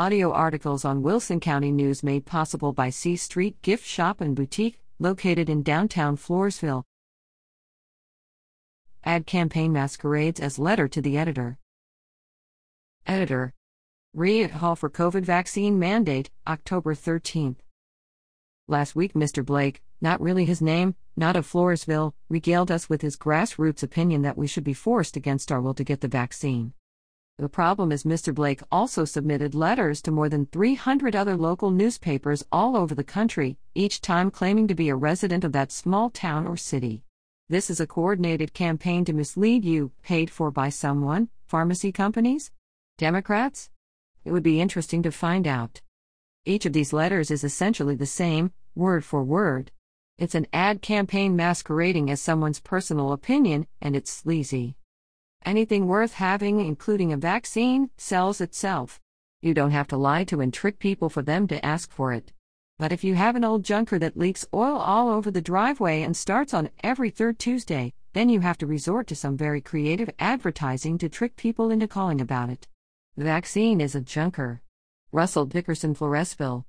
Audio articles on Wilson County News made possible by C Street Gift Shop and Boutique, located in downtown Floresville. Ad campaign masquerades as letter to the editor. Editor. Re Hall for COVID vaccine mandate, October 13th. Last week, Mr. Blake, not really his name, not of Floresville, regaled us with his grassroots opinion that we should be forced against our will to get the vaccine. The problem is, Mr. Blake also submitted letters to more than 300 other local newspapers all over the country, each time claiming to be a resident of that small town or city. This is a coordinated campaign to mislead you, paid for by someone, pharmacy companies? Democrats? It would be interesting to find out. Each of these letters is essentially the same, word for word. It's an ad campaign masquerading as someone's personal opinion, and it's sleazy. Anything worth having, including a vaccine, sells itself. You don't have to lie to and trick people for them to ask for it. But if you have an old junker that leaks oil all over the driveway and starts on every third Tuesday, then you have to resort to some very creative advertising to trick people into calling about it. The vaccine is a junker. Russell Dickerson Floresville.